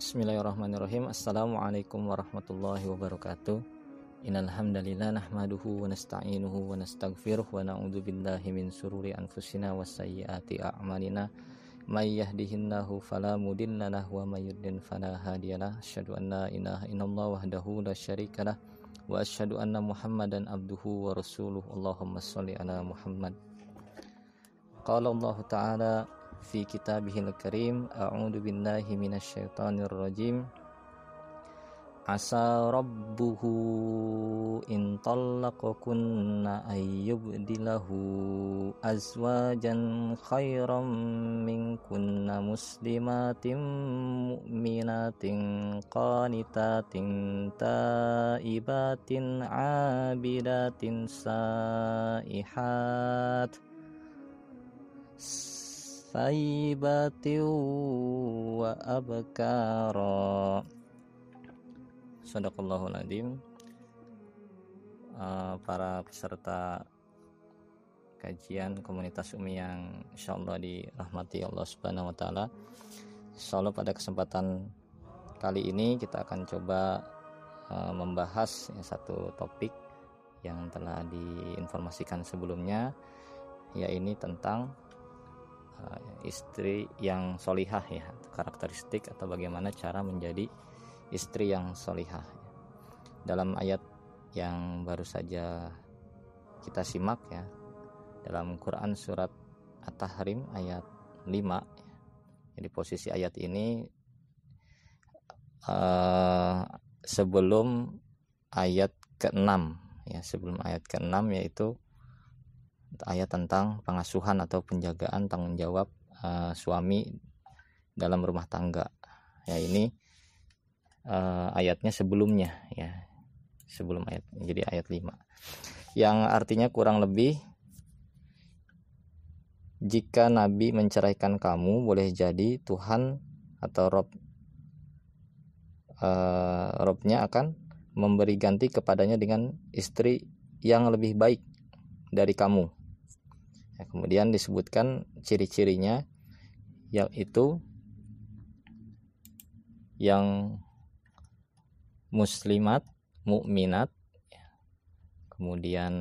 Bismillahirrahmanirrahim. Assalamualaikum warahmatullahi wabarakatuh. Innal hamdalillah nahmaduhu wa nasta'inuhu wa nastaghfiruh wa na'udzu billahi min sururi anfusina wa sayyiati a'malina. May yahdihillahu fala mudhillalah wa may yudlil fala hadiyalah asyhadu an wahdahu la syarikalah wa asyhadu anna muhammadan abduhu wa rasuluh Allahumma shalli ala Muhammad. Qala Allah Ta'ala fi kitabihil karim a'udzu billahi minasyaitonir rajim asa rabbuhu in talaqakunna ayyubdilahu azwajan khairam minkunna muslimatin mu'minatin qanitatin taibatin abidatin saihat Saibati wa abkara Sadaqallahul Adim uh, Para peserta kajian komunitas Umi yang insyaallah dirahmati Allah Subhanahu wa taala. Insyaallah pada kesempatan kali ini kita akan coba uh, membahas ya, satu topik yang telah diinformasikan sebelumnya yaitu tentang istri yang solihah ya karakteristik atau bagaimana cara menjadi istri yang solihah. Dalam ayat yang baru saja kita simak ya dalam Quran surat At-Tahrim ayat 5 jadi posisi ayat ini uh, sebelum ayat ke-6 ya sebelum ayat ke-6 yaitu ayat tentang pengasuhan atau penjagaan tanggung jawab uh, suami dalam rumah tangga. Ya ini uh, ayatnya sebelumnya ya. Sebelum ayat jadi ayat 5. Yang artinya kurang lebih jika Nabi menceraikan kamu boleh jadi Tuhan atau Rob uh, Robnya akan memberi ganti kepadanya dengan istri yang lebih baik dari kamu Ya, kemudian disebutkan ciri-cirinya yaitu yang muslimat, mukminat, kemudian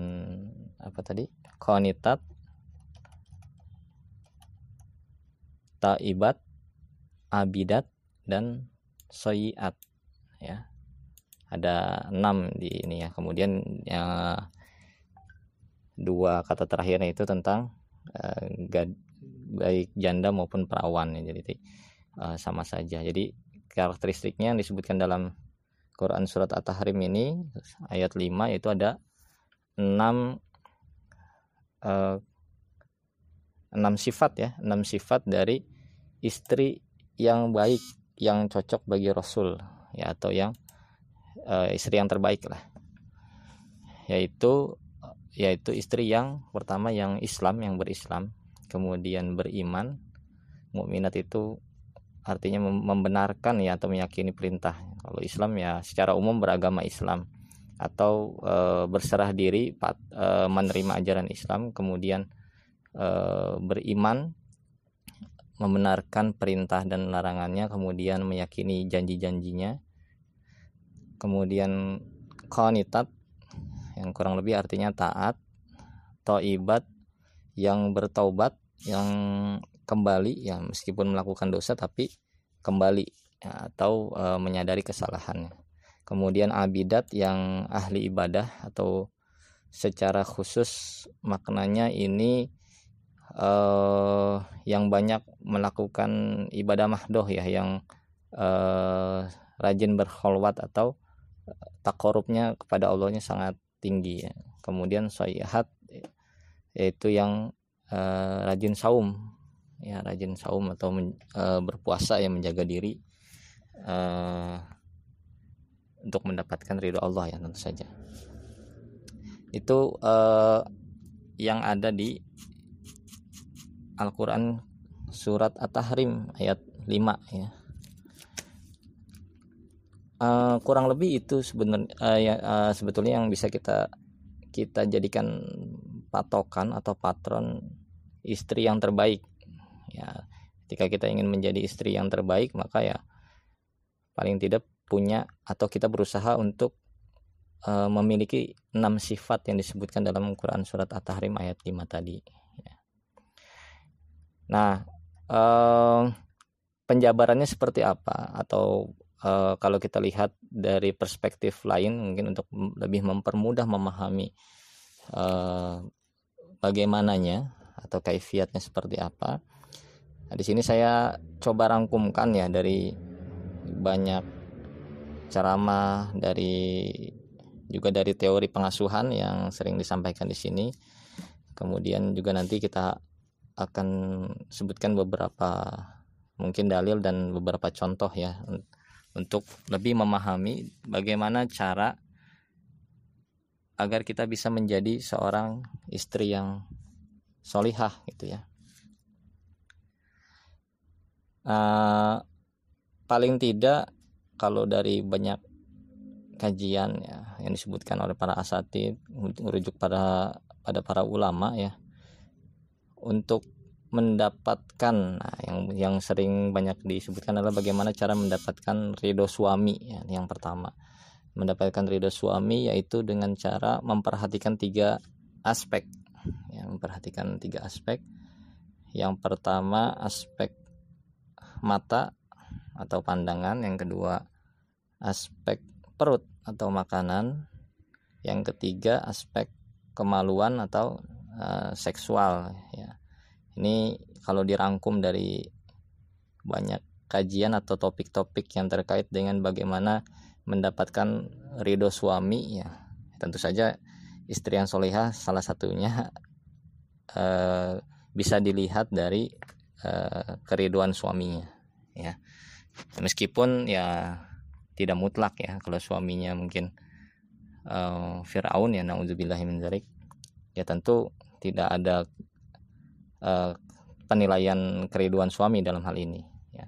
apa tadi? Qanitat, taibat, abidat dan soyiat ya. Ada enam di ini ya. Kemudian yang dua kata terakhirnya itu tentang uh, gad, baik janda maupun perawan ya. Jadi uh, sama saja. Jadi karakteristiknya yang disebutkan dalam Quran surat At-Tahrim ini ayat 5 itu ada 6 uh, 6 sifat ya. 6 sifat dari istri yang baik yang cocok bagi Rasul ya atau yang uh, istri yang terbaik lah. Yaitu yaitu istri yang pertama yang Islam yang berislam kemudian beriman. Mukminat itu artinya membenarkan ya atau meyakini perintah. Kalau Islam ya secara umum beragama Islam atau e, berserah diri pat, e, menerima ajaran Islam kemudian e, beriman membenarkan perintah dan larangannya kemudian meyakini janji-janjinya kemudian qanitat yang kurang lebih artinya taat toibat yang bertaubat yang kembali ya meskipun melakukan dosa tapi kembali ya, atau e, menyadari kesalahannya. Kemudian abidat yang ahli ibadah atau secara khusus maknanya ini e, yang banyak melakukan ibadah mahdoh ya yang e, rajin berkholwat atau takorupnya kepada Allahnya sangat tinggi ya. kemudian soihat yaitu yang uh, rajin saum ya rajin saum atau men, uh, berpuasa yang menjaga diri uh, untuk mendapatkan ridho Allah ya tentu saja itu uh, yang ada di Al-Quran surat At-Tahrim ayat 5 ya uh, kurang lebih itu sebenarnya uh, ya, uh, sebetulnya yang bisa kita kita jadikan patokan atau patron istri yang terbaik ya ketika kita ingin menjadi istri yang terbaik maka ya paling tidak punya atau kita berusaha untuk uh, memiliki enam sifat yang disebutkan dalam Quran surat At-Tahrim ayat 5 tadi. Ya. Nah, uh, penjabarannya seperti apa? Atau uh, kalau kita lihat dari perspektif lain, mungkin untuk lebih mempermudah memahami uh, bagaimananya atau kaifiatnya seperti apa. Nah, di sini saya coba rangkumkan ya dari banyak ceramah dari juga dari teori pengasuhan yang sering disampaikan di sini. Kemudian juga nanti kita akan sebutkan beberapa mungkin dalil dan beberapa contoh ya untuk lebih memahami bagaimana cara agar kita bisa menjadi seorang istri yang solihah gitu ya. Uh, paling tidak kalau dari banyak kajian ya yang disebutkan oleh para asatid merujuk pada pada para ulama ya untuk mendapatkan. Nah, yang yang sering banyak disebutkan adalah bagaimana cara mendapatkan ridho suami ya, yang pertama. Mendapatkan ridho suami yaitu dengan cara memperhatikan tiga aspek ya, memperhatikan tiga aspek. Yang pertama aspek mata atau pandangan, yang kedua aspek perut atau makanan, yang ketiga aspek kemaluan atau uh, seksual ya. Ini kalau dirangkum dari banyak kajian atau topik-topik yang terkait dengan bagaimana mendapatkan ridho suami ya tentu saja istri yang solehah salah satunya uh, bisa dilihat dari uh, keriduan suaminya ya. Meskipun ya tidak mutlak ya kalau suaminya mungkin uh, Fir'aun ya naudzubillahi ya tentu tidak ada uh, penilaian keriduan suami dalam hal ini ya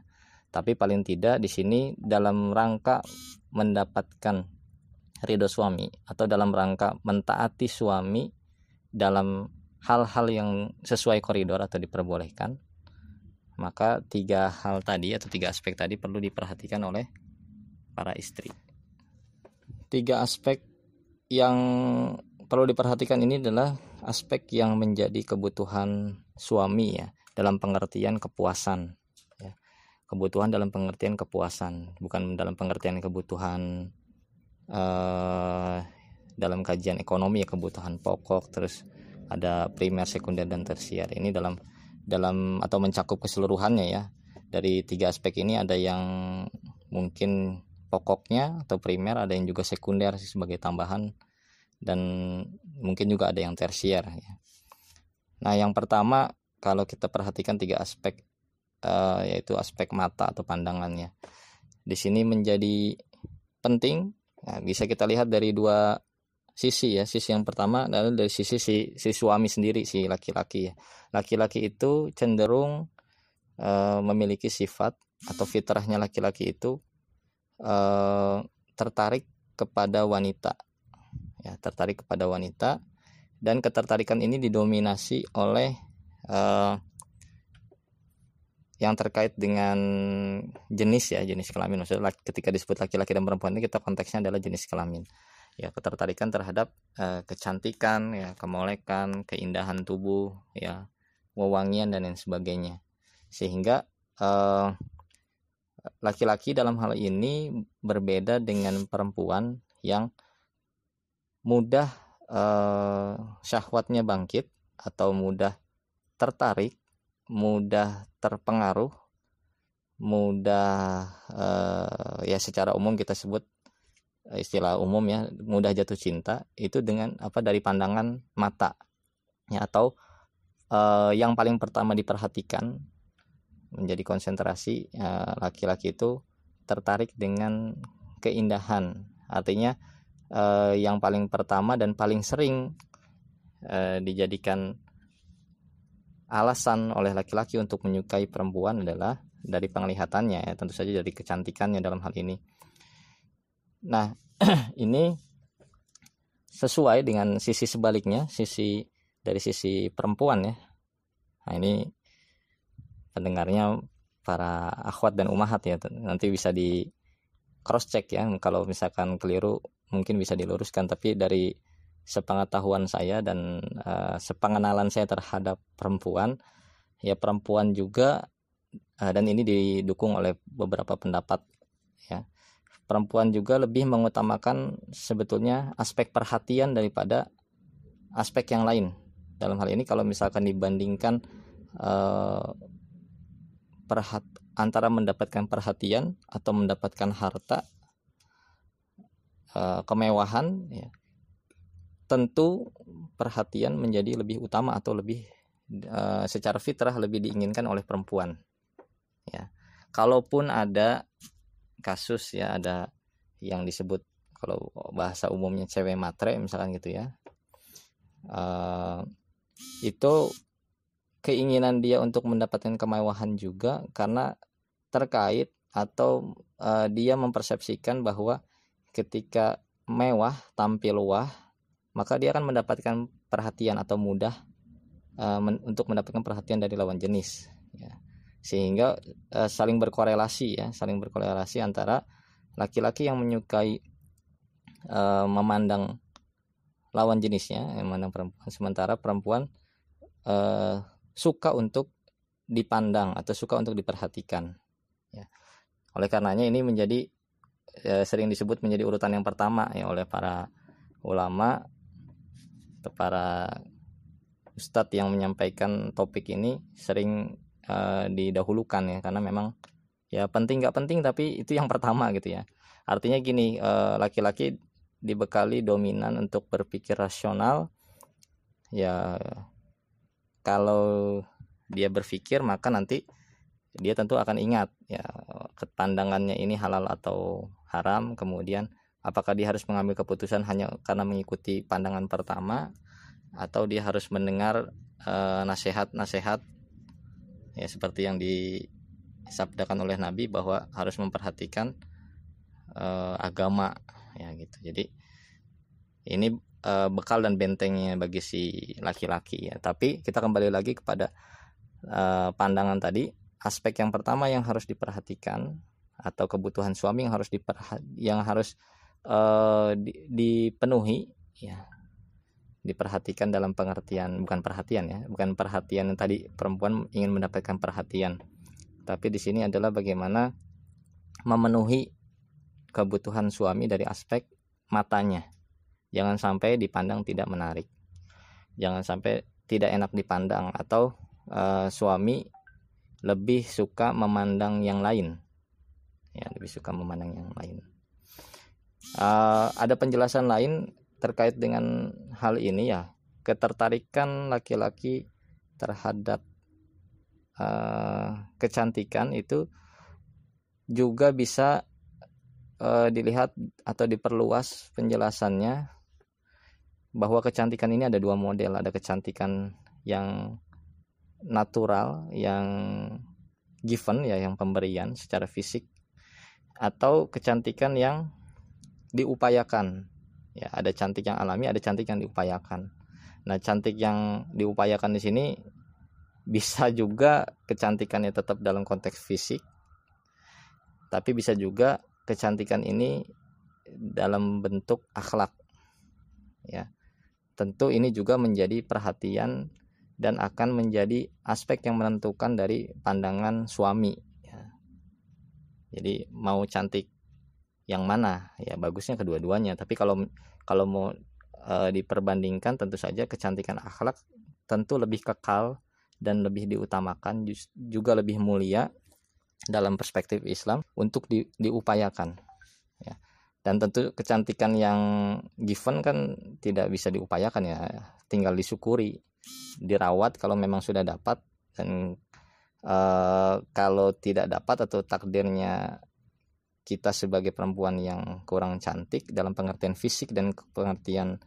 tapi paling tidak di sini dalam rangka mendapatkan ridho suami atau dalam rangka mentaati suami dalam hal-hal yang sesuai koridor atau diperbolehkan maka tiga hal tadi atau tiga aspek tadi perlu diperhatikan oleh para istri. Tiga aspek yang perlu diperhatikan ini adalah aspek yang menjadi kebutuhan suami ya dalam pengertian kepuasan ya. kebutuhan dalam pengertian kepuasan bukan dalam pengertian kebutuhan uh, dalam kajian ekonomi ya kebutuhan pokok terus ada primer sekunder dan tersier ini dalam dalam atau mencakup keseluruhannya ya dari tiga aspek ini ada yang mungkin pokoknya atau primer ada yang juga sekunder sebagai tambahan dan mungkin juga ada yang tersier ya. Nah yang pertama kalau kita perhatikan tiga aspek uh, yaitu aspek mata atau pandangannya. Di sini menjadi penting. Nah, bisa kita lihat dari dua sisi ya. Sisi yang pertama adalah dari sisi si, si suami sendiri si laki-laki ya. Laki-laki itu cenderung e, memiliki sifat atau fitrahnya laki-laki itu e, tertarik kepada wanita. Ya tertarik kepada wanita dan ketertarikan ini didominasi oleh e, yang terkait dengan jenis ya jenis kelamin. Maksudnya ketika disebut laki-laki dan perempuan ini kita konteksnya adalah jenis kelamin. Ya ketertarikan terhadap uh, kecantikan ya kemolekan keindahan tubuh ya wewangian dan lain sebagainya. Sehingga laki laki-laki dalam hal ini berbeda dengan perempuan yang mudah uh, syahwatnya bangkit atau mudah tertarik mudah terpengaruh mudah uh, ya secara umum kita sebut istilah umum ya mudah jatuh cinta itu dengan apa dari pandangan mata ya atau uh, yang paling pertama diperhatikan menjadi konsentrasi laki laki-laki itu tertarik dengan keindahan. Artinya uh, yang paling pertama dan paling sering uh, dijadikan alasan oleh laki-laki untuk menyukai perempuan adalah dari penglihatannya ya tentu saja dari kecantikannya dalam hal ini Nah, ini sesuai dengan sisi sebaliknya, sisi dari sisi perempuan ya. Nah, ini pendengarnya para akhwat dan umahat ya, nanti bisa di cross check ya kalau misalkan keliru mungkin bisa diluruskan tapi dari sepengetahuan saya dan uh, sepengenalan saya terhadap perempuan ya perempuan juga uh, dan ini didukung oleh beberapa pendapat ya. Perempuan juga lebih mengutamakan sebetulnya aspek perhatian daripada aspek yang lain. Dalam hal ini kalau misalkan dibandingkan uh, perhat antara mendapatkan perhatian atau mendapatkan harta uh, kemewahan ya tentu perhatian menjadi lebih utama atau lebih uh, secara fitrah lebih diinginkan oleh perempuan ya. Kalaupun ada kasus ya ada yang disebut kalau bahasa umumnya cewek matre misalkan gitu ya uh, itu keinginan dia untuk mendapatkan kemewahan juga karena terkait atau uh, dia mempersepsikan bahwa ketika mewah tampil wah maka dia akan mendapatkan perhatian atau mudah uh, men untuk mendapatkan perhatian dari lawan jenis ya. sehingga uh, saling berkorelasi ya saling berkorelasi antara laki-laki yang menyukai uh, memandang lawan jenisnya yang memandang perempuan sementara perempuan uh, suka untuk dipandang atau suka untuk diperhatikan. Ya. Oleh karenanya ini menjadi ya, sering disebut menjadi urutan yang pertama ya oleh para ulama atau para ustadz yang menyampaikan topik ini sering uh, didahulukan ya karena memang ya penting nggak penting tapi itu yang pertama gitu ya. Artinya gini laki laki-laki dibekali dominan untuk berpikir rasional ya kalau dia berpikir maka nanti dia tentu akan ingat ya pandangannya ini halal atau haram kemudian apakah dia harus mengambil keputusan hanya karena mengikuti pandangan pertama atau dia harus mendengar eh, nasihat-nasihat ya seperti yang disabdakan oleh Nabi bahwa harus memperhatikan uh, agama ya gitu jadi ini uh, bekal dan bentengnya bagi si laki-laki ya. Tapi kita kembali lagi kepada uh, pandangan tadi, aspek yang pertama yang harus diperhatikan atau kebutuhan suami yang harus yang harus uh, di, dipenuhi ya. Diperhatikan dalam pengertian bukan perhatian ya bukan perhatian yang tadi perempuan ingin mendapatkan perhatian. Tapi di sini adalah bagaimana memenuhi kebutuhan suami dari aspek matanya. Jangan sampai dipandang tidak menarik. Jangan sampai tidak enak dipandang atau uh, suami lebih suka memandang yang lain ya lebih suka memandang yang lain. Uh, ada penjelasan lain terkait dengan hal ini ya? Ketertarikan laki-laki terhadap uh, kecantikan itu juga bisa uh, dilihat atau diperluas penjelasannya bahwa kecantikan ini ada dua model. Ada kecantikan yang natural yang given ya yang pemberian secara fisik atau kecantikan yang diupayakan. Ya ada cantik yang alami ada cantik yang diupayakan. Nah cantik yang diupayakan di sini bisa juga kecantikannya tetap dalam konteks fisik tapi bisa juga kecantikan ini dalam bentuk akhlak. Ya tentu ini juga menjadi perhatian dan akan menjadi aspek yang menentukan dari pandangan suami. Jadi mau cantik yang mana? Ya bagusnya kedua-duanya. Tapi kalau kalau mau e, diperbandingkan tentu saja kecantikan akhlak tentu lebih kekal dan lebih diutamakan juga lebih mulia dalam perspektif Islam untuk di, diupayakan. Dan tentu kecantikan yang given kan tidak bisa diupayakan ya. Tinggal disyukuri dirawat kalau memang sudah dapat dan e, kalau tidak dapat atau takdirnya kita sebagai perempuan yang kurang cantik dalam pengertian fisik dan pengertian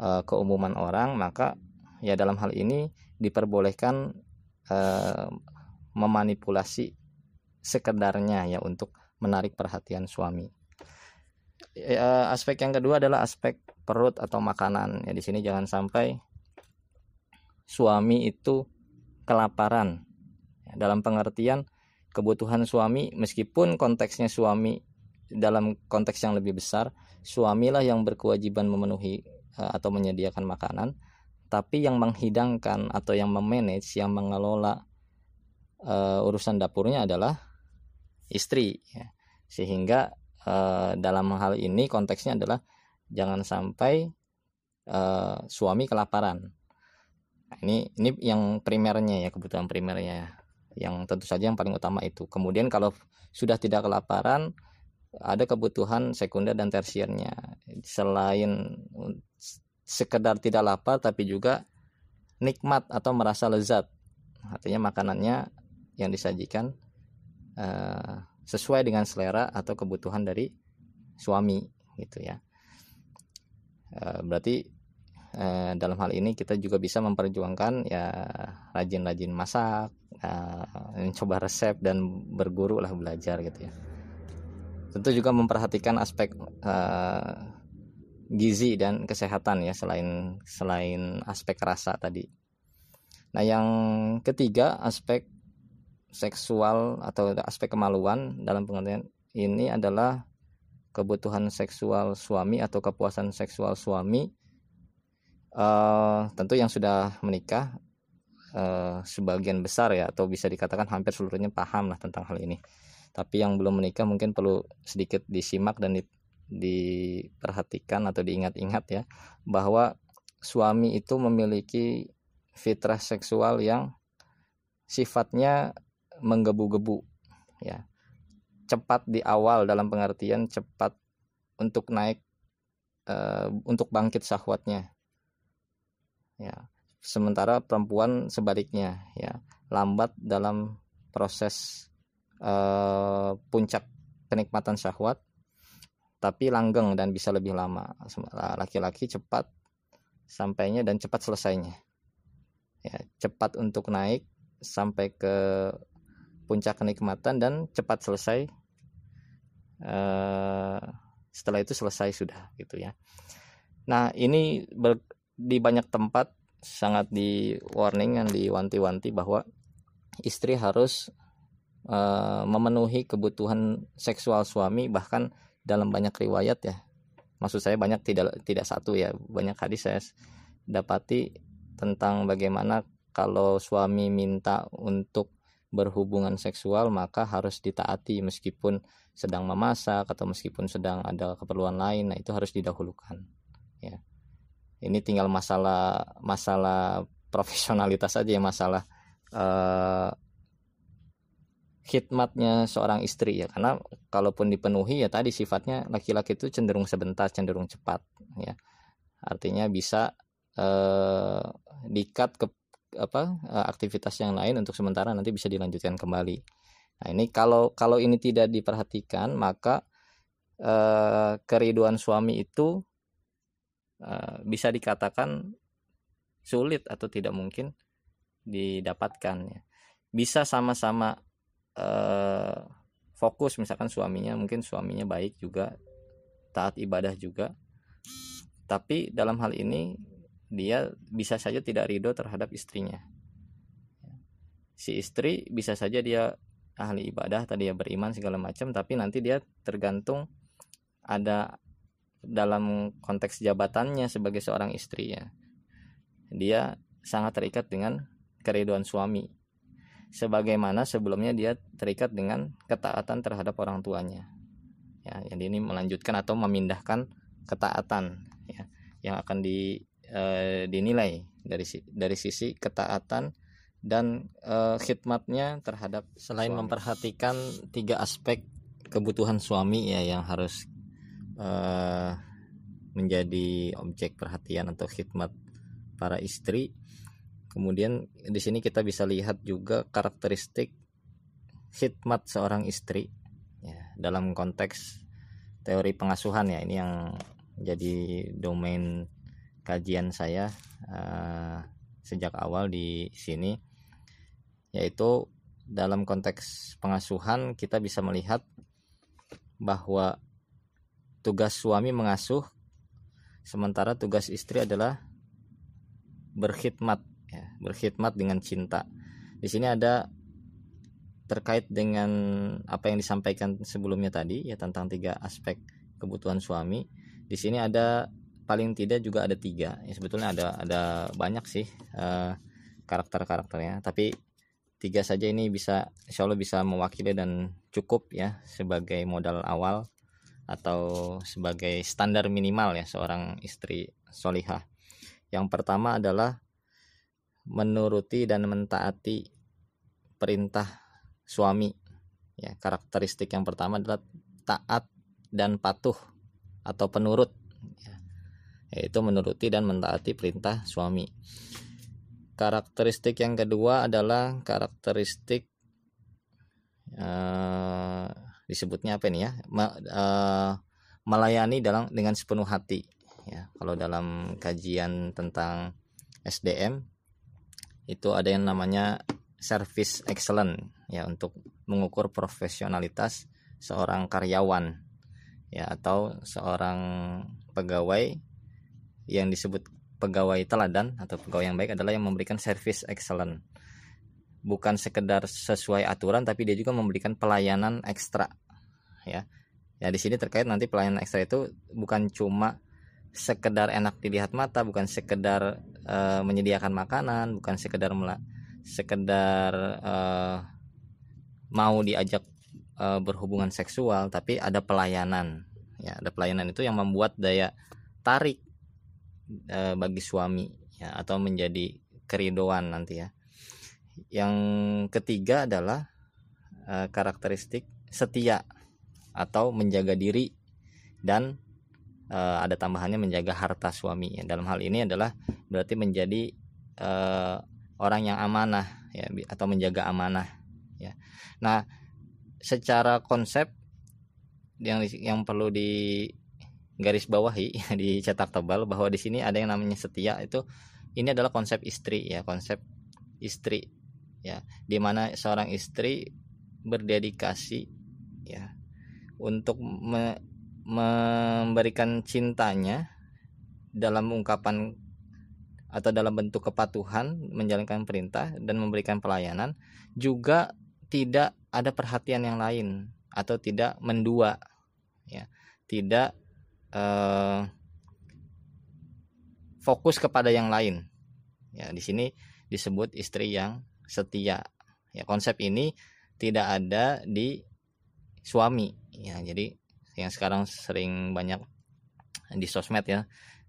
e, keumuman orang maka ya dalam hal ini diperbolehkan e, memanipulasi sekedarnya ya untuk menarik perhatian suami. Ya, aspek yang kedua adalah aspek perut atau makanan. Ya di sini jangan sampai suami itu kelaparan dalam pengertian kebutuhan suami meskipun konteksnya suami dalam konteks yang lebih besar suamilah yang berkewajiban memenuhi uh, atau menyediakan makanan tapi yang menghidangkan atau yang memanage yang mengelola uh, urusan dapurnya adalah istri ya. sehingga uh, dalam hal ini konteksnya adalah jangan sampai uh, suami kelaparan nah, ini ini yang primernya ya kebutuhan primernya ya. Yang tentu saja yang paling utama itu. Kemudian kalau sudah tidak kelaparan ada kebutuhan sekunder dan tersiernya. Selain sekedar tidak lapar tapi juga nikmat atau merasa lezat. Artinya makanannya yang disajikan uh, sesuai dengan selera atau kebutuhan dari suami gitu ya. Uh, berarti uh, dalam hal ini kita juga bisa memperjuangkan ya rajin-rajin masak uh, mencoba resep dan berguru lah belajar gitu ya tentu juga memperhatikan aspek uh, gizi dan kesehatan ya selain selain aspek rasa tadi. Nah, yang ketiga aspek seksual atau aspek kemaluan dalam pengertian ini adalah kebutuhan seksual suami atau kepuasan seksual suami uh, tentu yang sudah menikah uh, sebagian besar ya atau bisa dikatakan hampir seluruhnya paham lah tentang hal ini. Tapi yang belum menikah mungkin perlu sedikit disimak dan diperhatikan atau diingat-ingat ya bahwa suami itu memiliki fitrah seksual yang sifatnya menggebu-gebu ya. Cepat di awal dalam pengertian cepat untuk naik e, untuk bangkit syahwatnya ya sementara perempuan sebaliknya ya lambat dalam proses e, puncak kenikmatan syahwat tapi langgeng dan bisa lebih lama. Laki-laki cepat sampainya dan cepat selesainya. Ya, cepat untuk naik sampai ke puncak kenikmatan dan cepat selesai. Uh, setelah itu selesai sudah gitu ya. Nah ini ber, di banyak tempat sangat di warning dan diwanti-wanti bahwa istri harus uh, memenuhi kebutuhan seksual suami bahkan dalam banyak riwayat ya. Maksud saya banyak tidak tidak satu ya banyak hadis saya dapati tentang bagaimana kalau suami minta untuk berhubungan seksual maka harus ditaati meskipun sedang memasak atau meskipun sedang ada keperluan lain nah itu harus didahulukan ya ini tinggal masalah masalah profesionalitas saja ya masalah uh, khidmatnya seorang istri ya. Karena kalaupun dipenuhi ya tadi sifatnya laki-laki itu cenderung sebentar cenderung cepat ya. Artinya bisa eh, dikat ke apa eh, aktivitas yang lain untuk sementara nanti bisa dilanjutkan kembali. Nah ini kalau kalau ini tidak diperhatikan maka eh, keriduan suami itu eh, bisa dikatakan sulit atau tidak mungkin didapatkan ya. Bisa sama-sama uh, fokus misalkan suaminya mungkin suaminya baik juga taat ibadah juga. Tapi dalam hal ini dia bisa saja tidak ridho terhadap istrinya. Si istri bisa saja dia ahli ibadah tadi ya beriman segala macam tapi nanti dia tergantung ada dalam konteks jabatannya sebagai seorang istri ya dia sangat terikat dengan keriduan suami sebagaimana sebelumnya dia terikat dengan ketaatan terhadap orang tuanya ya jadi ini melanjutkan atau memindahkan ketaatan ya yang akan di e, dinilai dari dari sisi ketaatan dan e, khidmatnya terhadap selain suami. memperhatikan tiga aspek kebutuhan suami ya yang harus e, menjadi objek perhatian atau khidmat para istri. Kemudian di sini kita bisa lihat juga karakteristik khidmat seorang istri ya, dalam konteks teori pengasuhan ya. Ini yang jadi domain kajian saya uh, sejak awal di sini yaitu dalam konteks pengasuhan kita bisa melihat bahwa tugas suami mengasuh sementara tugas istri adalah berkhidmat ya, berkhidmat dengan cinta. Di sini ada terkait dengan apa yang disampaikan sebelumnya tadi ya tentang tiga aspek kebutuhan suami. Di sini ada paling tidak juga ada tiga. Ya sebetulnya ada ada banyak sih uh, karakter karakternya tapi tiga saja ini bisa insya Allah bisa mewakili dan cukup ya sebagai modal awal atau sebagai standar minimal ya seorang istri solihah. Yang pertama adalah menuruti dan mentaati perintah suami. Ya karakteristik yang pertama adalah taat dan patuh atau penurut. Ya, yaitu menuruti dan mentaati perintah suami. Karakteristik yang kedua adalah karakteristik uh, disebutnya apa ini ya? Uh, melayani dalam dengan sepenuh hati ya. Kalau dalam kajian tentang SDM itu ada yang namanya service excellent ya untuk mengukur profesionalitas seorang karyawan ya atau seorang pegawai yang disebut pegawai teladan atau pegawai yang baik adalah yang memberikan service excellent bukan sekedar sesuai aturan tapi dia juga memberikan pelayanan ekstra ya. Ya di sini terkait nanti pelayanan ekstra itu bukan cuma sekedar enak dilihat mata bukan sekedar uh, menyediakan makanan bukan sekedar sekedar uh, mau diajak e, berhubungan seksual tapi ada pelayanan ya. Ada pelayanan itu yang membuat daya tarik e, bagi suami ya atau menjadi keridoan nanti ya yang ketiga adalah e, karakteristik setia atau menjaga diri dan e, ada tambahannya menjaga harta suami. Dalam hal ini adalah berarti menjadi e, orang yang amanah ya atau menjaga amanah ya. Nah, secara konsep yang yang perlu di garis bawahi dicetak tebal bahwa di sini ada yang namanya setia itu ini adalah konsep istri ya konsep istri ya di mana seorang istri berdedikasi ya untuk me, memberikan cintanya dalam ungkapan atau dalam bentuk kepatuhan menjalankan perintah dan memberikan pelayanan juga tidak ada perhatian yang lain atau tidak mendua ya. Tidak eh, fokus kepada yang lain. Ya di sini disebut istri yang setia ya konsep ini tidak ada di suami ya jadi yang sekarang sering banyak di sosmed ya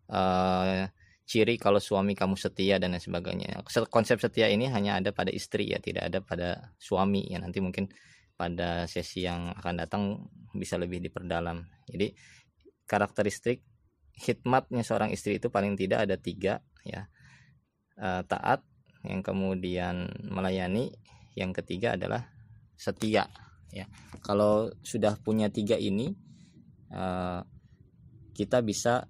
eh, ciri kalau suami kamu setia dan lain sebagainya. Konsep setia ini hanya ada pada istri ya, tidak ada pada suami ya. Nanti mungkin pada sesi yang akan datang bisa lebih diperdalam. Jadi karakteristik hikmatnya seorang istri itu paling tidak ada tiga ya. E, taat, yang kemudian melayani, yang ketiga adalah setia ya. Kalau sudah punya tiga ini e, kita bisa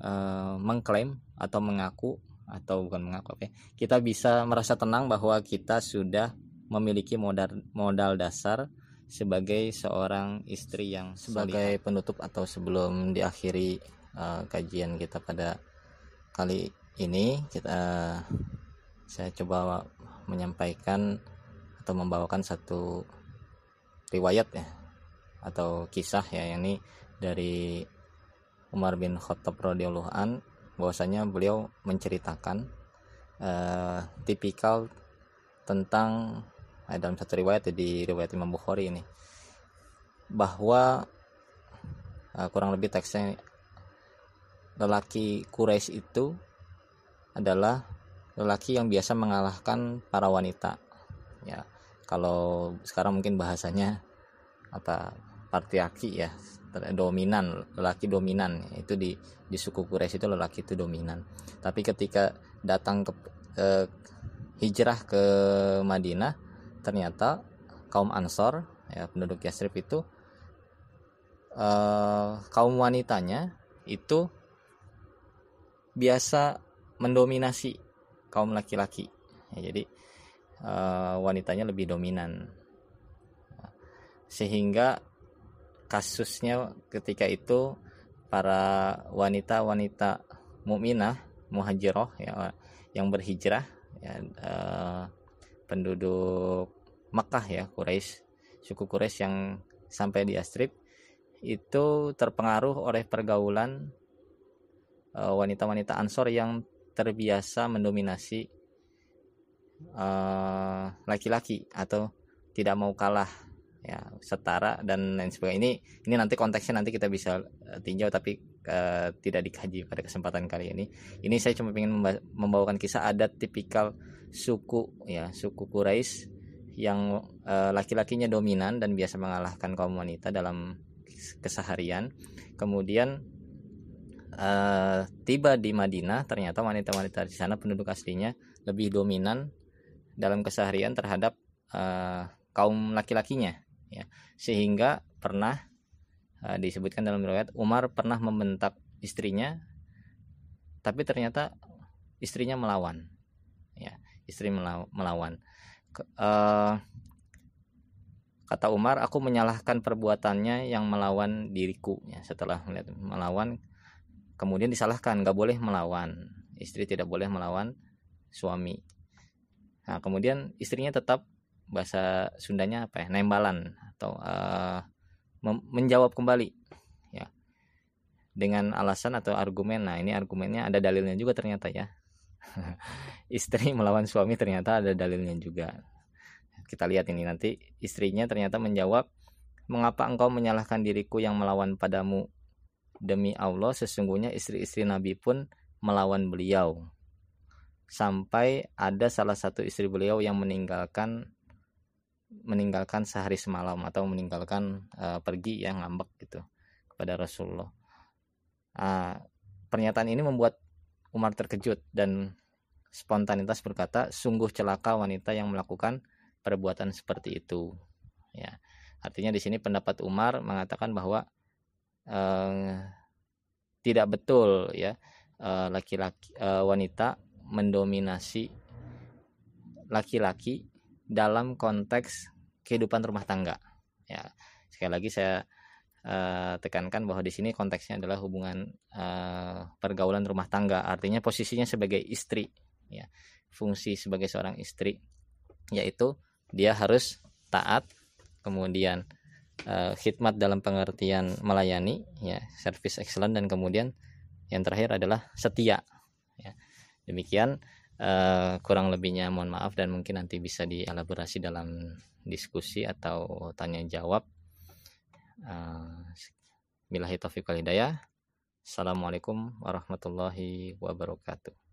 uh, mengklaim atau mengaku atau bukan mengaku oke kita bisa merasa tenang bahwa kita sudah memiliki modal modal dasar sebagai seorang istri yang sebagai penutup atau sebelum diakhiri uh, kajian kita pada kali ini kita saya coba menyampaikan atau membawakan satu riwayat ya atau kisah ya yang ini dari Umar bin Khattab radhiyallahu an bahwasanya beliau menceritakan uh, tipikal tentang eh, dalam satu riwayat di riwayat Imam Bukhari ini bahwa uh, kurang lebih teksnya lelaki Quraisy itu adalah lelaki yang biasa mengalahkan para wanita. Ya kalau sekarang mungkin bahasanya apa patriarki ya dominan lelaki dominan. Itu di di suku Quraisy itu lelaki itu dominan. Tapi ketika datang ke eh, hijrah ke Madinah ternyata kaum Ansor ya penduduk Yasrib itu eh, kaum wanitanya itu biasa mendominasi kaum laki-laki. Ya, jadi eh, wanitanya lebih dominan. Sehingga kasusnya ketika itu para wanita-wanita mukminah muhajiroh ya yang berhijrah ya, eh, penduduk Mekah ya Quraisy suku Quraisy yang sampai di Astrip itu terpengaruh oleh pergaulan eh, wanita-wanita uh, Ansor yang terbiasa mendominasi eh, laki-laki uh, atau tidak mau kalah ya setara dan lain sebagainya. Ini ini nanti konteksnya nanti kita bisa uh, tinjau tapi uh, tidak dikaji pada kesempatan kali ini. Ini saya cuma ingin membawakan kisah adat tipikal suku ya suku Quraisy yang uh, laki-lakinya dominan dan biasa mengalahkan kaum wanita dalam keseharian. Kemudian uh, tiba di Madinah ternyata wanita-wanita di sana penduduk aslinya lebih dominan dalam keseharian terhadap uh, kaum laki-lakinya ya. Sehingga pernah uh, disebutkan dalam riwayat Umar pernah membentak istrinya tapi ternyata istrinya melawan ya istri melawan. Uh, kata Umar aku menyalahkan perbuatannya yang melawan diriku ya setelah melihat melawan kemudian disalahkan nggak boleh melawan. Istri tidak boleh melawan suami. Nah kemudian istrinya tetap bahasa Sundanya apa ya nembalan atau uh, menjawab kembali ya. Dengan alasan atau argumen nah ini argumennya ada dalilnya juga ternyata ya. Istri melawan suami ternyata ada dalilnya juga. Kita lihat ini nanti. Istrinya ternyata menjawab mengapa engkau menyalahkan diriku yang melawan padamu demi Allah sesungguhnya istri-istri Nabi pun melawan beliau sampai ada salah satu istri beliau yang meninggalkan meninggalkan sehari semalam atau meninggalkan uh, pergi yang ngambek gitu kepada Rasulullah. Uh, pernyataan ini membuat Umar terkejut dan spontanitas berkata, sungguh celaka wanita yang melakukan perbuatan seperti itu. Ya, artinya di sini pendapat Umar mengatakan bahwa tidak betul ya. Laki-laki uh, wanita mendominasi laki-laki dalam konteks kehidupan rumah tangga. Ya, sekali lagi saya uh, tekankan bahwa di sini konteksnya adalah hubungan uh, pergaulan rumah tangga, artinya posisinya sebagai istri, ya, fungsi sebagai seorang istri, yaitu dia harus taat, kemudian uh, khidmat dalam pengertian melayani, ya, service excellent dan kemudian yang terakhir adalah setia. Ya. Demikian Uh, kurang lebihnya mohon maaf dan mungkin nanti bisa dielaborasi dalam diskusi atau tanya jawab. Uh, Bilahi taufiq Assalamualaikum warahmatullahi wabarakatuh.